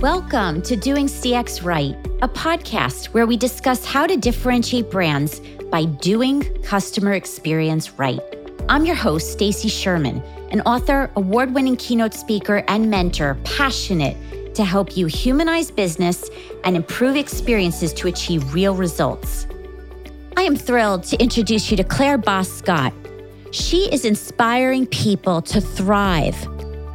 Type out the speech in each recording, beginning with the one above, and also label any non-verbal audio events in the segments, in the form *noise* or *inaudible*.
Welcome to Doing CX Right, a podcast where we discuss how to differentiate brands by doing customer experience right. I'm your host, Stacy Sherman, an author, award-winning keynote speaker, and mentor, passionate to help you humanize business and improve experiences to achieve real results. I am thrilled to introduce you to Claire Boscq-Scott. She is inspiring people to thrive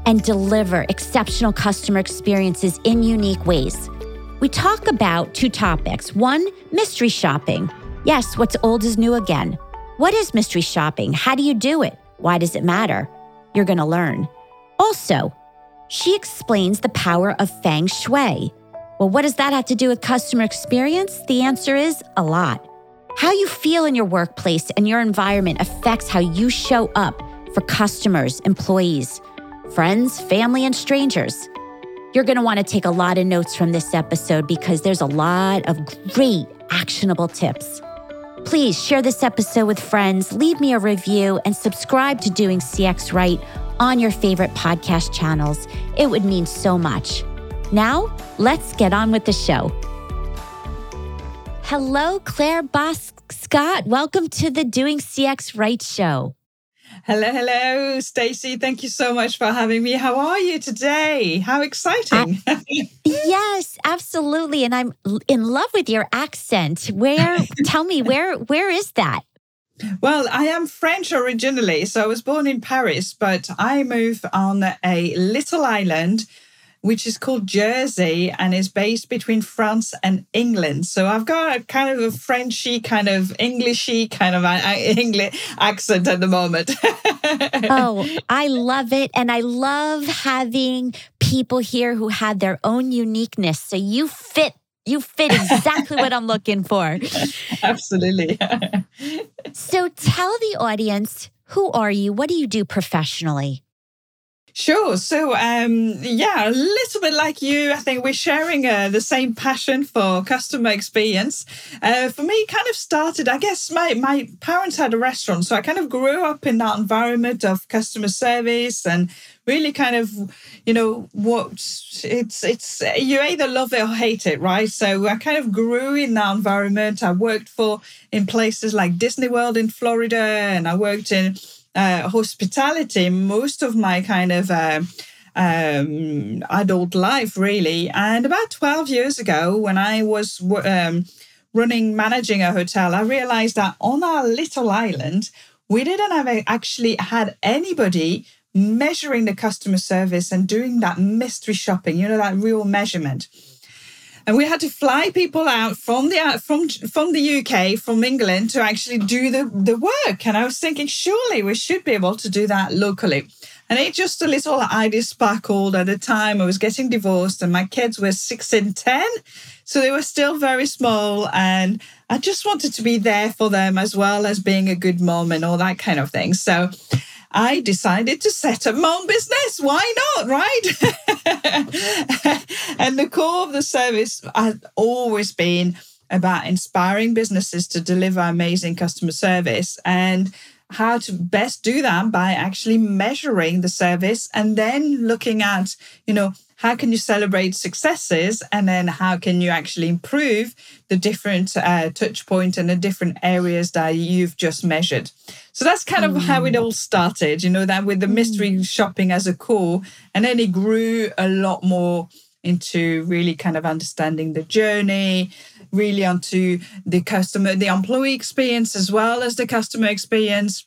and deliver exceptional customer experiences in unique ways. We talk about two topics. One, mystery shopping. Yes, what's old is new again. What is mystery shopping? How do you do it? Why does it matter? You're going to learn. Also, she explains the power of feng shui. Well, what does that have to do with customer experience? The answer is a lot. How you feel in your workplace and your environment affects how you show up for customers, employees, friends, family, and strangers. You're going to want to take a lot of notes from this episode because there's a lot of great actionable tips. Please share this episode with friends, leave me a review, and subscribe to Doing CX Right on your favorite podcast channels. It would mean so much. Now, let's get on with the show. Hello, Claire Bosk Scott. Welcome to the Doing CX Right show. Hello, hello, Stacy. Thank you so much for having me. How are you today? How exciting. Uh, yes, absolutely. And I'm in love with your accent. Where *laughs* tell me where where is that? Well, I am French originally, so I was born in Paris, but I moved on a little island which is called Jersey and is based between France and England. So I've got a kind of a Frenchy, kind of Englishy kind of English accent at the moment. *laughs* oh, I love it. And I love having people here who have their own uniqueness. So you fit you fit exactly what I'm looking for. *laughs* Absolutely. *laughs* so tell the audience who are you? What do you do professionally? Sure. So, um, yeah, a little bit like you, I think we're sharing uh, the same passion for customer experience. Uh, for me, kind of started, I guess my, my parents had a restaurant. So I kind of grew up in that environment of customer service and really kind of, you know, what it's, it's, you either love it or hate it, right? So I kind of grew in that environment. I worked for in places like Disney World in Florida and I worked in, uh, hospitality most of my kind of uh, um, adult life, really. And about 12 years ago, when I was um, running, managing a hotel, I realized that on our little island, we didn't have actually had anybody measuring the customer service and doing that mystery shopping, you know, that real measurement and we had to fly people out from the uh, from from the UK from England to actually do the the work. And I was thinking surely we should be able to do that locally. And it just a little idea sparkled at the time. I was getting divorced and my kids were 6 and 10 so they were still very small and I just wanted to be there for them as well as being a good mom and all that kind of thing. So I decided to set up my own business. Why not, right? *laughs* and the core of the service has always been about inspiring businesses to deliver amazing customer service and how to best do that by actually measuring the service and then looking at, you know, how can you celebrate successes and then how can you actually improve the different uh, touch points point and the different areas that you've just measured so that's kind of mm. how it mm. all started you know that with the mystery mm. shopping as a core and then it grew a lot more into really kind of understanding the journey really onto the customer the employee experience as well as the customer experience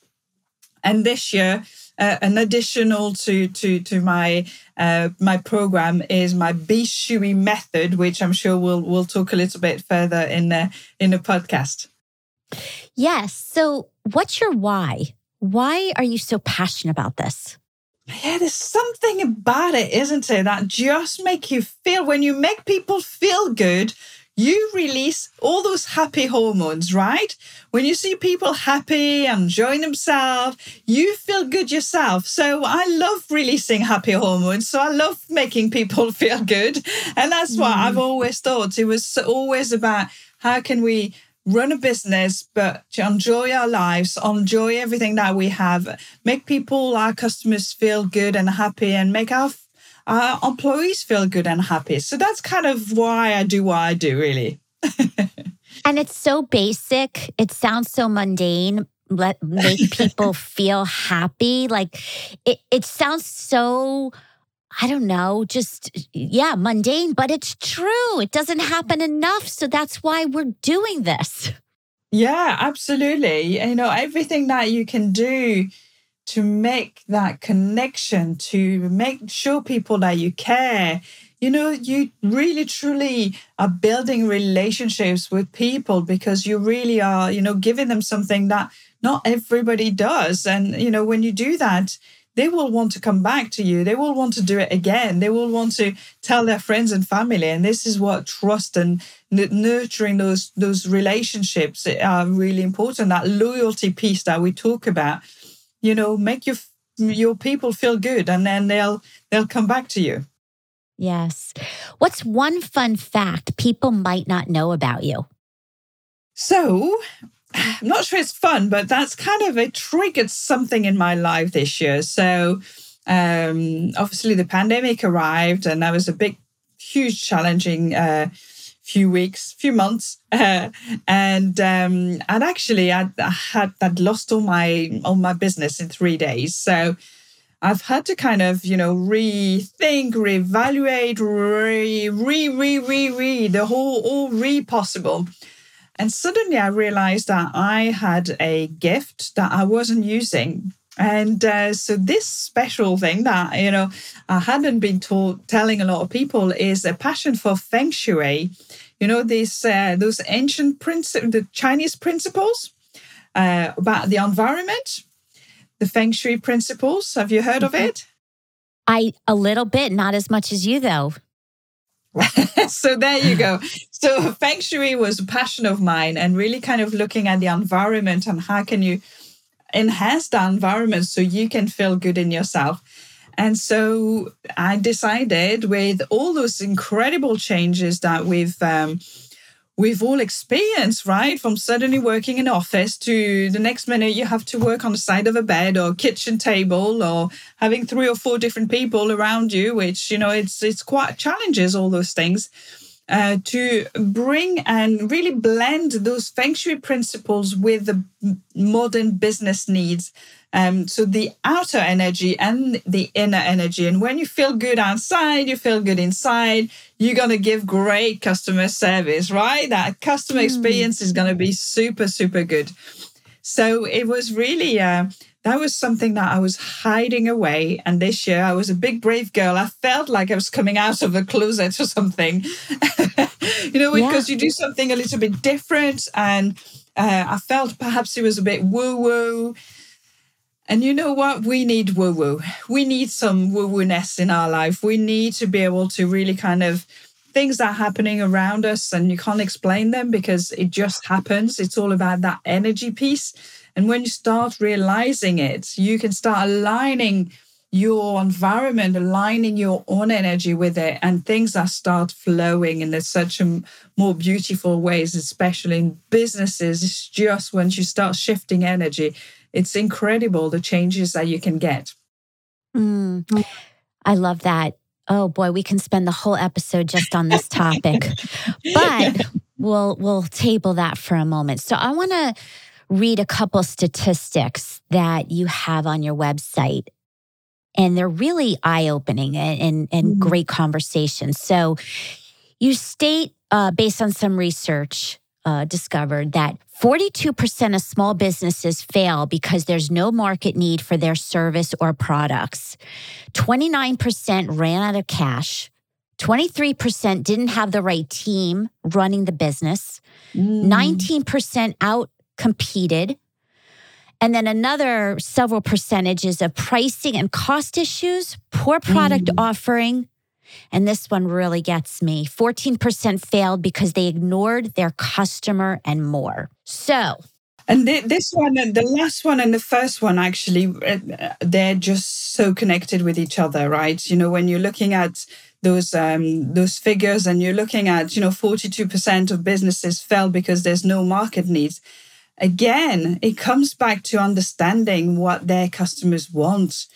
and this year uh, an additional to to to my uh, my program is my Be Shui method, which I'm sure we'll we'll talk a little bit further in the in the podcast. Yes. So, what's your why? Why are you so passionate about this? Yeah, there's something about it, isn't it, that just make you feel when you make people feel good, you release all those happy hormones, right? When you see people happy and enjoying themselves, you feel good yourself. So I love releasing happy hormones. So I love making people *laughs* feel good. And that's mm. what I've always thought. It was always about how can we run a business, but to enjoy our lives, enjoy everything that we have, make people, our customers feel good and happy and make our our employees feel good and happy. So that's kind of why I do what I do, really. *laughs* and it's so basic. It sounds so mundane. Let make *laughs* people feel happy. Like it, it sounds so I don't know, just, yeah, mundane, but it's true. It doesn't happen enough. So that's why we're doing this. Yeah, absolutely. You know, everything that you can do to make that connection, to make sure people that you care, you know, you really truly are building relationships with people because you really are, you know, giving them something that not everybody does. And, you know, when you do that, they will want to come back to you. They will want to do it again. They will want to tell their friends and family. And this is what trust and nurturing those those relationships are really important. That loyalty piece that we talk about, you know, make your your people feel good, and then they'll they'll come back to you. Yes. What's one fun fact people might not know about you? So, I'm *sighs* not sure it's fun, but that's kind of it triggered something in my life this year. So um, obviously the pandemic arrived, and that was a big, huge, challenging uh, few weeks, few months, *laughs* and um, and actually I, I had I'd lost all my all my business in three days. So. I've had to kind of, you know, rethink, reevaluate, re, re, re, re, re, the whole, all re possible. And suddenly I realized that I had a gift that I wasn't using. And uh, so this special thing that, you know, I hadn't been told, telling a lot of people is a passion for feng shui. You know, these, uh, those ancient principles, the Chinese principles uh, about the environment, the feng shui principles. Have you heard of mm-hmm. it? I, a little bit, not as much as you though. *laughs* so there you go. So feng shui was a passion of mine and really kind of looking at the environment and how can you enhance the environment so you can feel good in yourself. And so I decided with all those incredible changes that we've um, we've all experienced, right? From suddenly working in office to the next minute you have to work on the side of a bed or kitchen table or having three or four different people around you, which you know it's it's quite challenges all those things. Uh, to bring and really blend those feng shui principles with the modern business needs um, so the outer energy and the inner energy. And when you feel good outside, you feel good inside, you're going to give great customer service, right? That customer hmm. experience is going to be super, super good. So it was really, uh, that was something that I was hiding away. And this year I was a big, brave girl. I felt like I was coming out of a closet or something, *laughs* you know, because yeah. you do something a little bit different. And uh, I felt perhaps it was a bit woo woo. And you know what? We need woo woo. We need some woo woo ness in our life. We need to be able to really kind of things are happening around us and you can't explain them because it just happens. It's all about that energy piece. And when you start realizing it, you can start aligning your environment, aligning your own energy with it, and things that start flowing in such a more beautiful ways, especially in businesses. It's just once you start shifting energy, it's incredible the changes that you can get. Mm, I love that. Oh boy, we can spend the whole episode just on this topic. but we'll we'll table that for a moment. So I want to read a couple statistics that you have on your website. And they're really eye-opening and, and, and mm-hmm. great conversations. So you state, uh, based on some research, uh, discovered that 42% of small businesses fail because there's no market need for their service or products. 29% ran out of cash. 23% didn't have the right team running the business. Mm. 19% out competed. And then another several percentages of pricing and cost issues, poor product mm. offering, and this one really gets me 14% failed because they ignored their customer and more. So, and this one, the last one and the first one, actually, uh, they're just so connected with each other, right? You know, when you're looking at those um, those figures and you're looking at, you know, 42% of businesses fail because there's no market needs. Again, it comes back to understanding what their customers want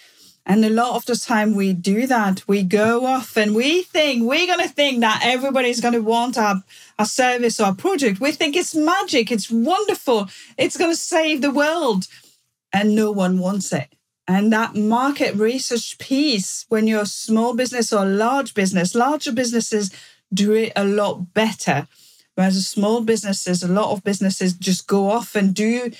And a lot of the time we do that. We go off and we think we're going to think that everybody's going to want our, our service or our project. We think it's magic. It's wonderful. It's going to save the world. And no one wants it. And that market research piece, when you're a small business or a large business, larger businesses do it a lot better. Whereas small businesses, a lot of businesses just go off and do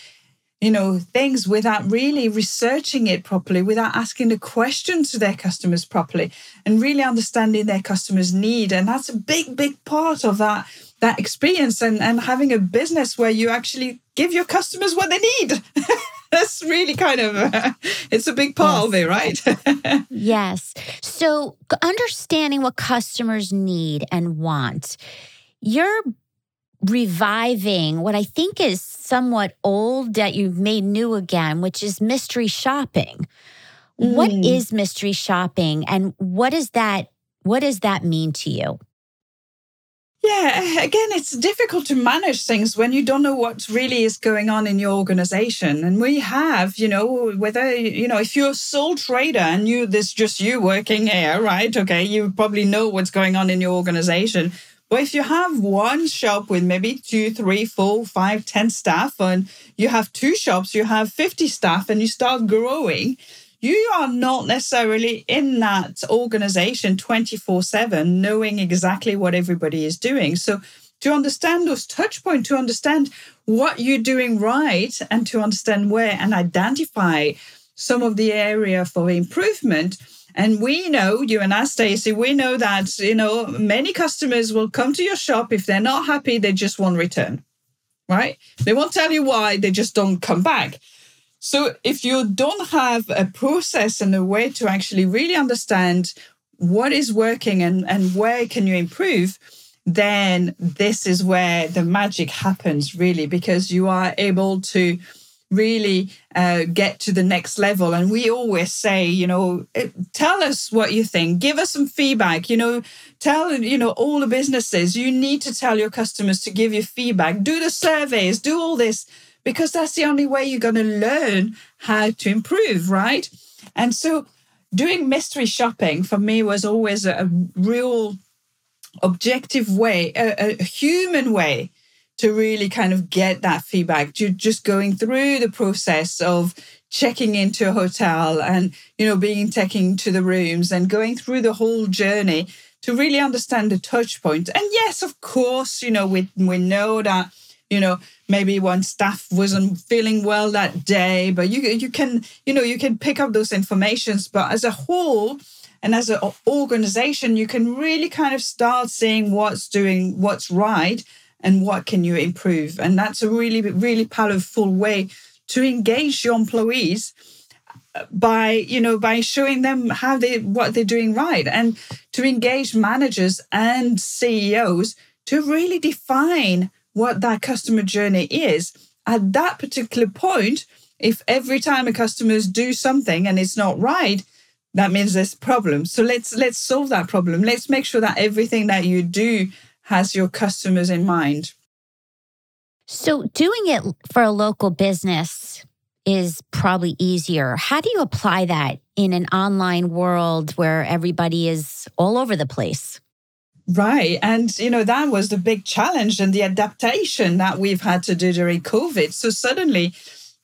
you know, things without really researching it properly, without asking the question to their customers properly, and really understanding their customers' need. And that's a big, big part of that that experience and, and having a business where you actually give your customers what they need. *laughs* that's really kind of uh, it's a big part yes. of it right *laughs* yes so understanding what customers need and want your reviving what I think is somewhat old that you've made new again, which is mystery shopping. Mm. What is mystery shopping and what does that what does that mean to you? Yeah, again, it's difficult to manage things when you don't know what really is going on in your organization. And we have, you know, whether, you know, if you're a sole trader and you, there's just you working here, right? Okay, you probably know what's going on in your organization. But if you have one shop with maybe two, three, four, five, ten staff, and you have two shops, you have 50 staff, and you start growing, you are not necessarily in that organization 24 7, knowing exactly what everybody is doing. So, to understand those touch points, to understand what you're doing right, and to understand where and identify some of the area for improvement and we know, you and I, Stacy, we know that, you know, many customers will come to your shop. If they're not happy, they just won't return, right? They won't tell you why, they just don't come back. So if you don't have a process and a way to actually really understand what is working and, and where can you improve, then this is where the magic happens, really, because you are able to really uh, get to the next level. And we always say, you know, eh, tell us what you think, give us some feedback, you know, tell, you know, all the businesses, you need to tell your customers to give you feedback, do the surveys, do all this, because that's the only way you're going to learn how to improve, right? And so doing mystery shopping for me was always a, real objective way, a, a human way to really kind of get that feedback. to just going through the process of checking into a hotel and you know being taken to the rooms and going through the whole journey to really understand the touch point. And yes, of course, you know we we know that you know maybe one staff wasn't feeling well that day, but you you can you know you can pick up those informations. But as a whole, and as an organization, you can really kind of start seeing what's doing what's right and what can you improve? And that's a really really powerful way to engage your employees uh, by you know by showing them how they what they're doing right and to engage managers and CEOs to really define what that customer journey is. At that particular point if every time a customers do something and it's not right that means there's a problem so let's let's solve that problem. Let's make sure that everything that you do has your customers in mind. So, doing it for a local business is probably easier. How do you apply that in an online world where everybody is all over the place? Right. And, you know, that was the big challenge and the adaptation that we've had to do during COVID. So, suddenly,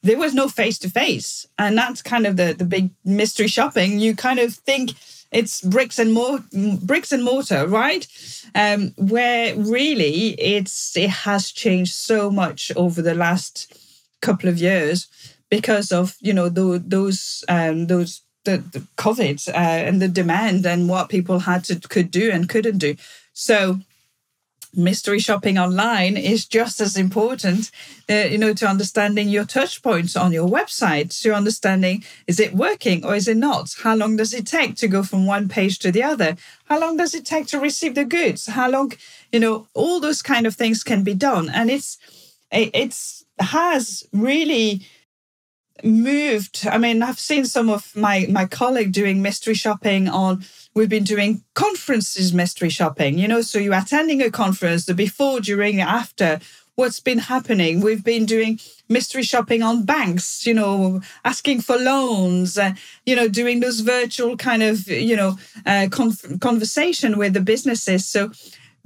there was no face to face. And that's kind of the, the big mystery shopping. You kind of think, it's bricks and more bricks and mortar, right? Um, where really it's it has changed so much over the last couple of years because of you know the, those um, those the, the COVID uh, and the demand and what people had to could do and couldn't do. So mystery shopping online is just as important uh, you know to understanding your touch points on your website to understanding is it working or is it not? How long does it take to go from one page to the other? How long does it take to receive the goods? How long you know all those kind of things can be done. And it's it's has really moved i mean i've seen some of my my colleague doing mystery shopping on we've been doing conferences mystery shopping you know so you're attending a conference the before during after what's been happening. We've been doing mystery shopping on banks, you know, asking for loans, uh, you know, doing those virtual kind of, you know, uh, con- conversation with the businesses. So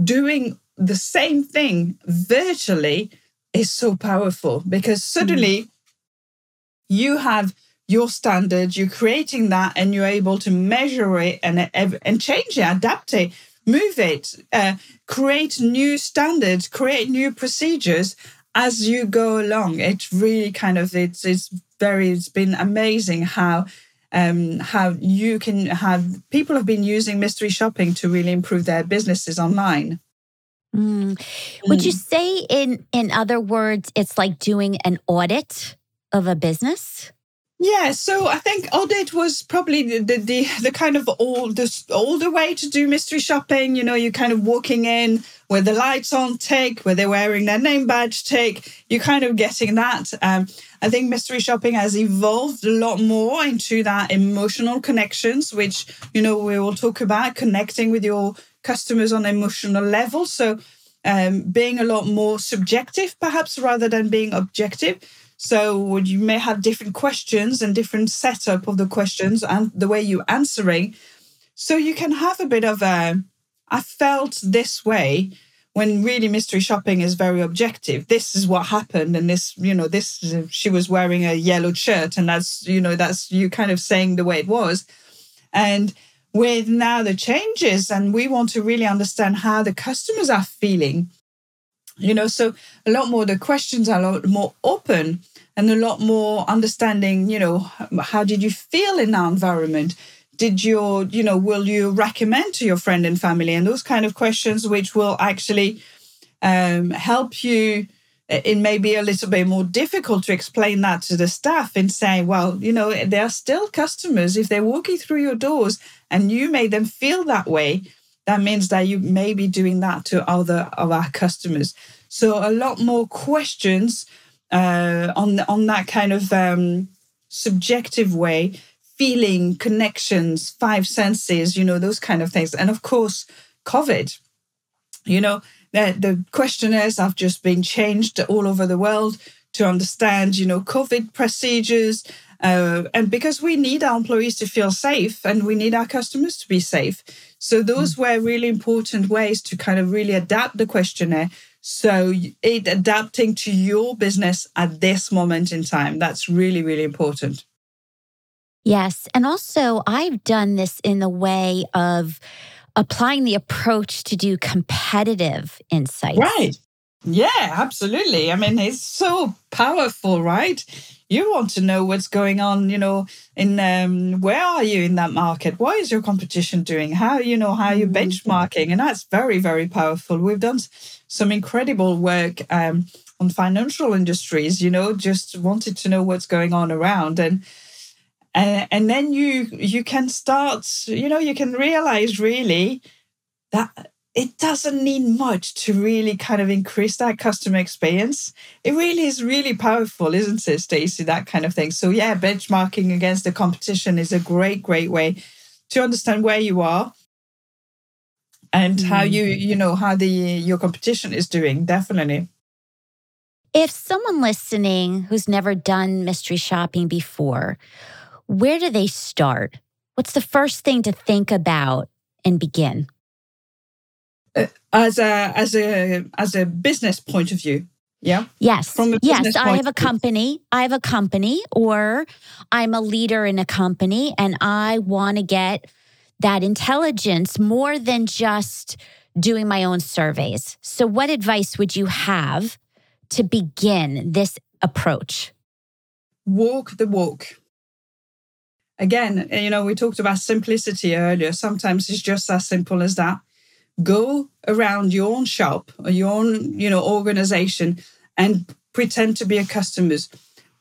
doing the same thing virtually is so powerful because suddenly mm. You have your standards, you're creating that, and you're able to measure it and and change it, adapt it, move it, uh, create new standards, create new procedures as you go along. It's really kind of it's it's very it's been amazing how um, how you can have people have been using mystery shopping to really improve their businesses online. Mm. Would you mm. say, in in other words, it's like doing an audit of a business? Yeah, so I think audit was probably the, the the, the, kind of old the older way to do mystery shopping. You know, you're kind of walking in with the lights on tick, where they're wearing their name badge tick. You're kind of getting that. Um, I think mystery shopping has evolved a lot more into that emotional connections, which you know we will talk about connecting with your customers on an emotional level. So um, being a lot more subjective, perhaps rather than being objective. So you may have different questions and different setup of the questions and the way you answering. So you can have a bit of a, I felt this way when really mystery shopping is very objective. This is what happened, and this, you know, this she was wearing a yellow shirt, and that's, you know, that's you kind of saying the way it was. And with now the changes, and we want to really understand how the customers are feeling. You know, so a lot more the questions are a lot more open and a lot more understanding, you know, how did you feel in that environment? Did you, you know, will you recommend to your friend and family? And those kind of questions, which will actually um, help you. It may be a little bit more difficult to explain that to the staff and say, well, you know, they are still customers. If they're walking through your doors and you made them feel that way, that means that you may be doing that to other of our customers. So a lot more questions uh, on on that kind of um, subjective way, feeling connections, five senses, you know, those kind of things, and of course, COVID. You know, the, the questionnaires have just been changed all over the world to understand, you know, COVID procedures. Uh, and because we need our employees to feel safe and we need our customers to be safe. So those mm. were really important ways to kind of really adapt the questionnaire so it adapting to your business at this moment in time. That's really, really important. Yes. And also, I've done this in the way of applying the approach to do competitive insights. Right. Yeah, absolutely. I mean, it's so powerful, right? You want to know what's going on, you know, in um, where are you in that market? What is your competition doing? How, you know, how are you mm-hmm. benchmarking? And that's very, very powerful. We've done some incredible work um, on financial industries, you know, just wanted to know what's going on around. And and, and then you you can start, you know, you can realize really that it doesn't need much to really kind of increase that customer experience. It really is really powerful, isn't it, Stacy? That kind of thing. So yeah, benchmarking against the competition is a great, great way to understand where you are and mm. how you you know how the your competition is doing definitely if someone listening who's never done mystery shopping before where do they start what's the first thing to think about and begin Uh, as a as a as a business point of view yeah yes yes i have a company i have a company or i'm a leader in a company and i want to get that intelligence more than just doing my own surveys. So, what advice would you have to begin this approach? Walk the walk. Again, you know, we talked about simplicity earlier. Sometimes it's just as simple as that. Go around your own shop or your own, you know, organization and pretend to be a customer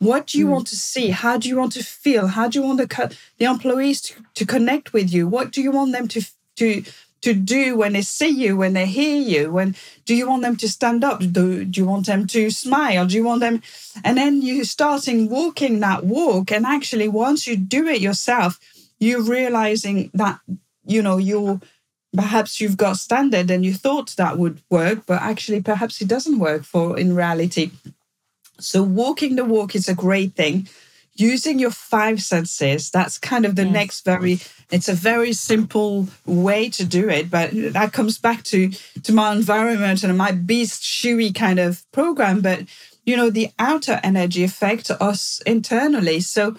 what do you mm. want to see? How do you want to feel? How do you want the the employees to, to connect with you? What do you want them to to to do when they see you, when they hear you? When do you want them to stand up? Do, do you want them to smile? Do you want them? And then you starting walking that walk, and actually, once you do it yourself, you're realizing that you know you're perhaps you've got standard and you thought that would work, but actually perhaps it doesn't work for in reality. So walking the walk is a great thing. Using your five senses, that's kind of the yes. next very it's a very simple way to do it, but that comes back to to my environment and my Be Shui kind of program. But you know, the outer energy affect us internally. So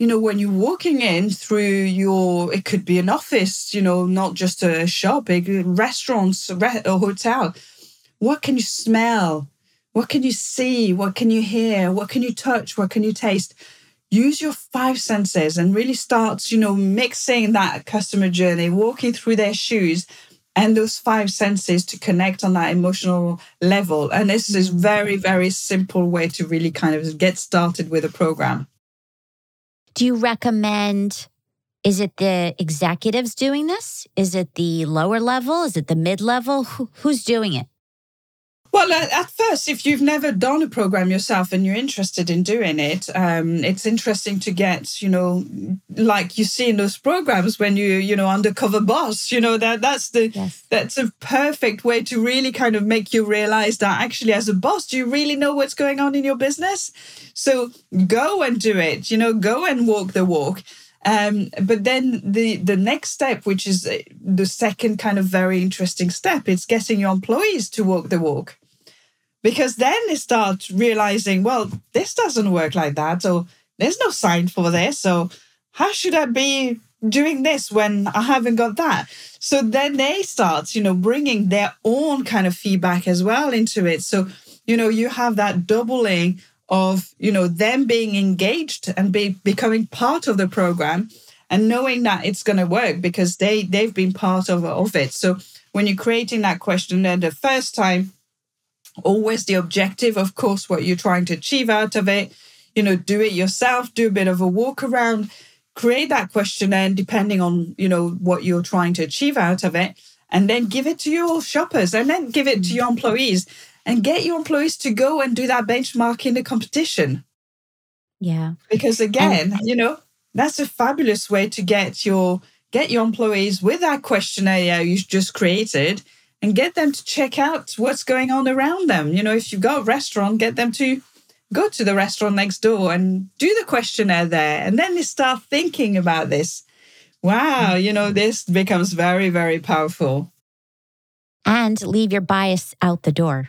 you know, when you're walking in through your, it could be an office, you know, not just a shop, a restaurants, a hotel. What can you smell? What can you see? What can you hear? What can you touch? What can you taste? Use your five senses and really start, you know, mixing that customer journey, walking through their shoes and those five senses to connect on that emotional level. And this is very, very simple way to really kind of get started with a program. Do you recommend? Is it the executives doing this? Is it the lower level? Is it the mid level? Who, who's doing it? Well, at first, if you've never done a program yourself and you're interested in doing it, um, it's interesting to get, you know, like you see in those programs when you, you know, undercover boss, you know, that that's the yes. that's a perfect way to really kind of make you realize that actually, as a boss, do you really know what's going on in your business? So go and do it. You know, go and walk the walk. Um, but then the the next step, which is the second kind of very interesting step, is getting your employees to walk the walk because then they start realizing, well, this doesn't work like that, or there's no sign for this, So how should I be doing this when I haven't got that? So then they start, you know, bringing their own kind of feedback as well into it. So, you know, you have that doubling of, you know, them being engaged and be becoming part of the program and knowing that it's going to work because they they've been part of, of it. So when you're creating that question then the first time always the objective, of course, what you're trying to achieve out of it. You know, do it yourself, do a bit of a walk around, create that questionnaire depending on, you know, what you're trying to achieve out of it, and then give it to your shoppers and then give it to your employees and get your employees to go and do that benchmark in the competition. Yeah. Because again, and- you know, that's a fabulous way to get your get your employees with that questionnaire you just created and get them to check out what's going on around them. You know, if you've got a restaurant, get them to go to the restaurant next door and do the questionnaire there. And then they start thinking about this. Wow, mm. you know, this becomes very, very powerful. And leave your bias out the door.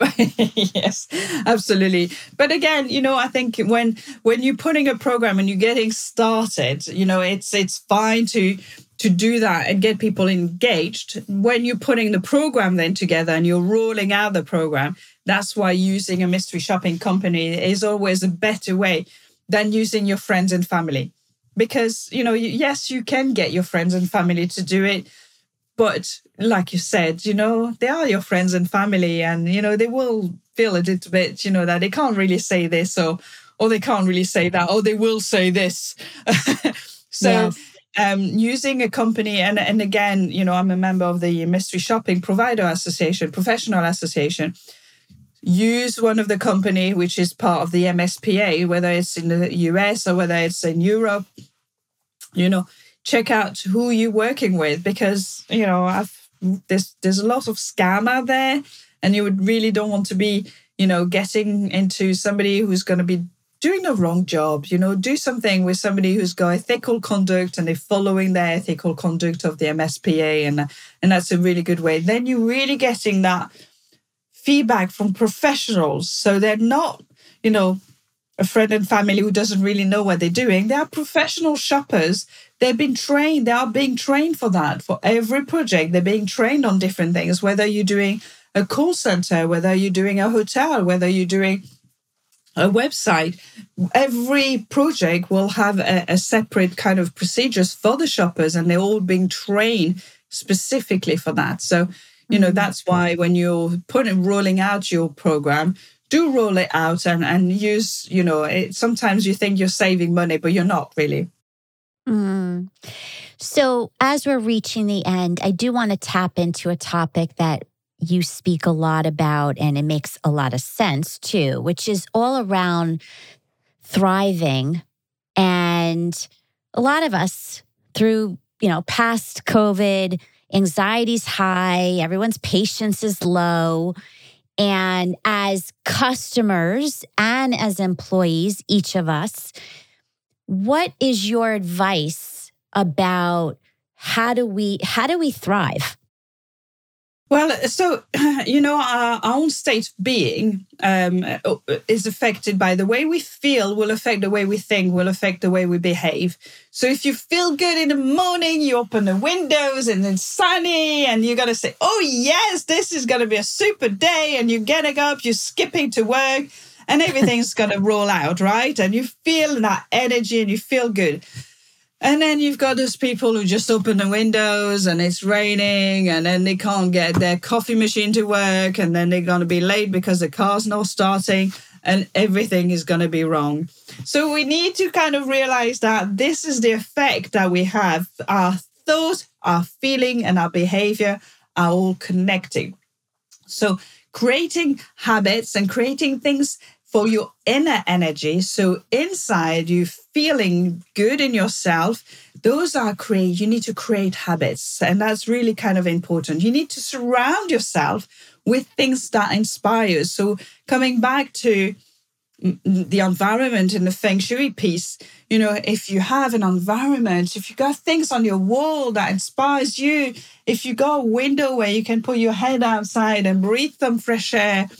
*laughs* yes absolutely but again you know i think when when you're putting a program and you're getting started you know it's it's fine to to do that and get people engaged when you're putting the program then together and you're rolling out the program that's why using a mystery shopping company is always a better way than using your friends and family. Because you know yes you can get your friends and family to do it but like you said you know they are your friends and family and you know they will feel a little bit you know that they can't really say this or or they can't really say that or they will say this. *laughs* So yes um, using a company, and, and again, you know, I'm a member of the Mystery Shopping Provider Association, Professional Association. Use one of the company which is part of the MSPA, whether it's in the US or whether it's in Europe. You know, check out who you're working with because you know I've, there's there's a lot of scam out there, and you would really don't want to be you know getting into somebody who's going to be doing the wrong job. You know, do something with somebody who's got ethical conduct and they're following their ethical conduct of the MSPA, and and that's a really good way. Then you're really getting that feedback from professionals, so they're not, you know, a friend and family who doesn't really know what they're doing. They are professional shoppers. They've been trained. They are being trained for that for every project. They're being trained on different things. Whether you're doing a call center, whether you're doing a hotel, whether you're doing a website, every project will have a, a, separate kind of procedures for the shoppers, and they're all being trained specifically for that. So, you know, mm-hmm. that's why when you're putting rolling out your program, do roll it out and, and use, you know, it, sometimes you think you're saving money, but you're not really. Mm. So, as we're reaching the end, I do want to tap into a topic that you speak a lot about, and it makes a lot of sense too, which is all around thriving. And a lot of us, through, you know, past COVID, anxiety's high, everyone's patience is low. And as customers and as employees, each of us, what is your advice about how do we how do we thrive? Well, so *clears throat* you know, our, own state of being um, is affected by the way we feel. Will affect the way we think. Will affect the way we behave. So if you feel good in the morning, you open the windows and it's sunny, and you're gonna say, "Oh yes, this is gonna be a super day," and you're getting up, you're skipping to work, and everything's gonna *laughs* roll out, right? And you feel that energy, and you feel good. And then you've got those people who just open the windows and it's raining and then they can't get their coffee machine to work and then they're going to be late because the car's not starting and everything is going to be wrong. So we need to kind of realize that this is the effect that we have. Our thought, our feeling, and our behavior are all connecting. So creating habits and creating things for your inner energy. So inside you feeling good in yourself, those are create, you need to create habits. And that's really kind of important. You need to surround yourself with things that inspire. So coming back to the environment and the feng shui piece, you know, if you have an environment, if you got things on your wall that inspires you, if you got a window where you can put your head outside and breathe some fresh air,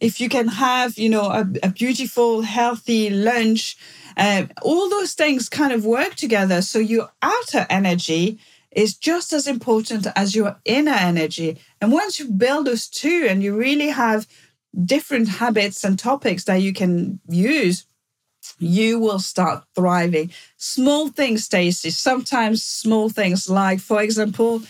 if you can have, you know, a, a beautiful, healthy lunch, uh, all those things kind of work together. So your outer energy is just as important as your inner energy. And once you build those two and you really have different habits and topics that you can use, you will start thriving. Small things, Stacy, sometimes small things like, for example,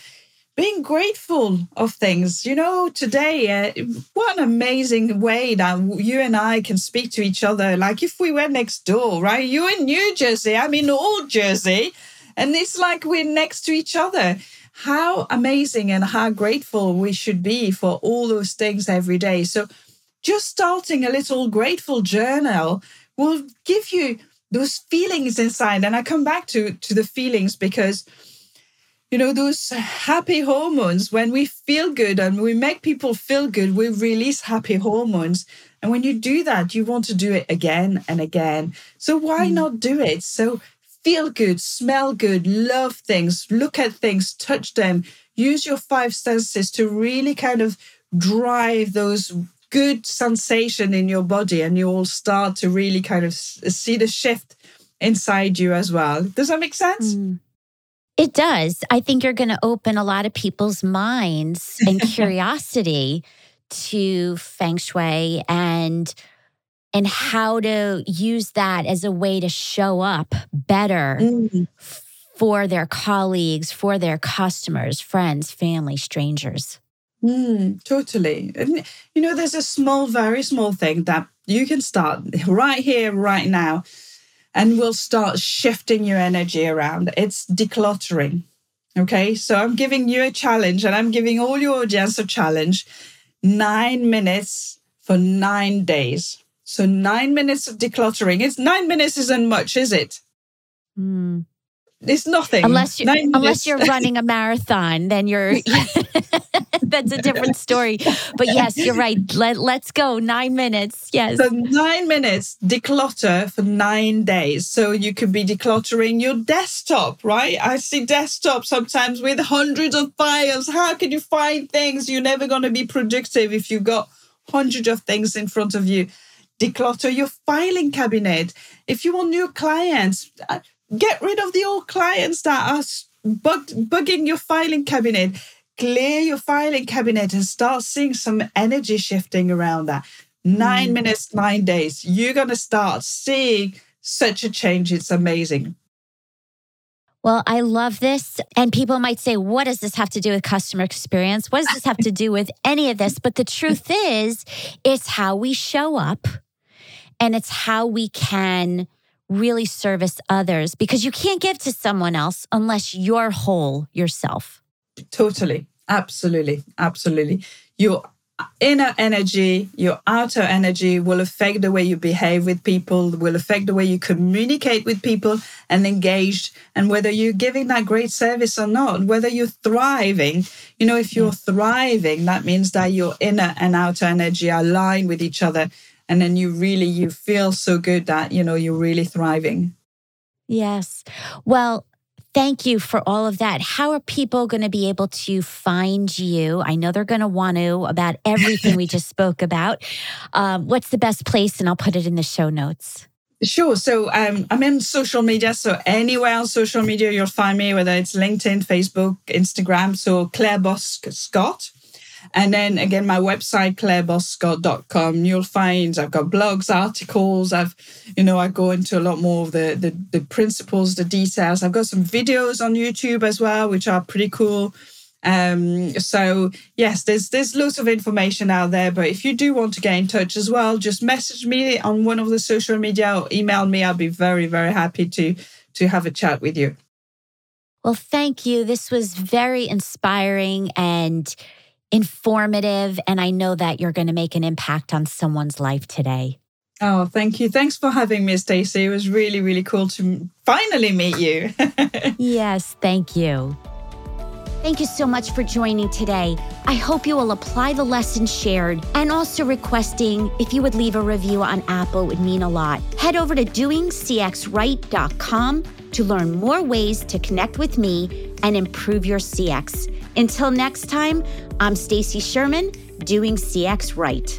being grateful of things. You know, today, uh, what an amazing way that you and I can speak to each other. Like if we were next door, right? You in New Jersey, I'm in Old Jersey, and it's like we're next to each other. How amazing and how grateful we should be for all those things every day. So, just starting a little grateful journal will give you those feelings inside. And I come back to to the feelings because you know, those happy hormones, when we feel good and we make people feel good, we release happy hormones. And when you do that, you want to do it again and again. So why mm. not do it? So feel good, smell good, love things, look at things, touch them, use your five senses to really kind of drive those good sensation in your body and you will start to really kind of see the shift inside you as well. Does that make sense? Mm. It does. I think you're going to open a lot of people's minds and *laughs* curiosity to feng shui and and how to use that as a way to show up better mm. for their colleagues, for their customers, friends, family, strangers. Mm, totally. And, you know, there's a small, very small thing that you can start *laughs* right here, right now and will start shifting your energy around. It's decluttering. Okay, so I'm giving you a challenge and I'm giving all your audience a challenge nine minutes for nine days. So, nine minutes of decluttering. It's nine minutes isn't much, is it? Mm. It's nothing. Unless you unless you're running a marathon, then you're *laughs* *laughs* that's a different story. But yes, you're right. Let, let's go. Nine minutes. Yes. So nine minutes declutter for nine days. So you could be decluttering your desktop, right? I see desktop sometimes with hundreds of files. How can you find things? You're never going to be productive if you've got hundreds of things in front of you. Declutter your filing cabinet. If you want new clients, uh, Get rid of the old clients that are bug, bugging your filing cabinet. Clear your filing cabinet and start seeing some energy shifting around that. Nine mm. minutes, nine days. You're going to start seeing such a change. It's amazing. Well, I love this. And people might say, what does this have to do with customer experience? What does this have to do with any of this? But the truth is, it's how we show up and it's how we can really service others because you can't give to someone else unless you're whole yourself. Totally. Absolutely. Absolutely. Your inner energy, your outer energy will affect the way you behave with people, will affect the way you communicate with people and engage, and whether you're giving that great service or not, whether you're thriving. You know, if you're thriving, that means that your inner and outer energy are aligned with each other. And then you really you feel so good that, you know, you're really thriving. Yes. Well, Thank you for all of that. How are people going to be able to find you? I know they're going to want to about everything we just spoke about. Um, what's the best place? And I'll put it in the show notes. Sure. So um, I'm in social media. So anywhere on social media, you'll find me, whether it's LinkedIn, Facebook, Instagram. So Claire Boscq-Scott. And then again, my website, claireboscqscott.com, you'll find I've got blogs, articles. I've, you know, I go into a lot more of the, the, the principles, the details. I've got some videos on YouTube as well, which are pretty cool. Um, so yes, there's there's lots of information out there. But if you do want to get in touch as well, just message me on one of the social media or email me. I'll be very, very happy to to have a chat with you. Well, thank you. This was very inspiring and informative. And I know that you're going to make an impact on someone's life today. Oh, thank you. Thanks for having me, Stacy. It was really, really cool to finally meet you. *laughs* yes, thank you. Thank you so much for joining today. I hope you will apply the lessons shared and also requesting if you would leave a review on Apple would mean a lot. Head over to doingcxright.com to learn more ways to connect with me and improve your CX. Until next time, I'm Stacy Sherman, doing CX right.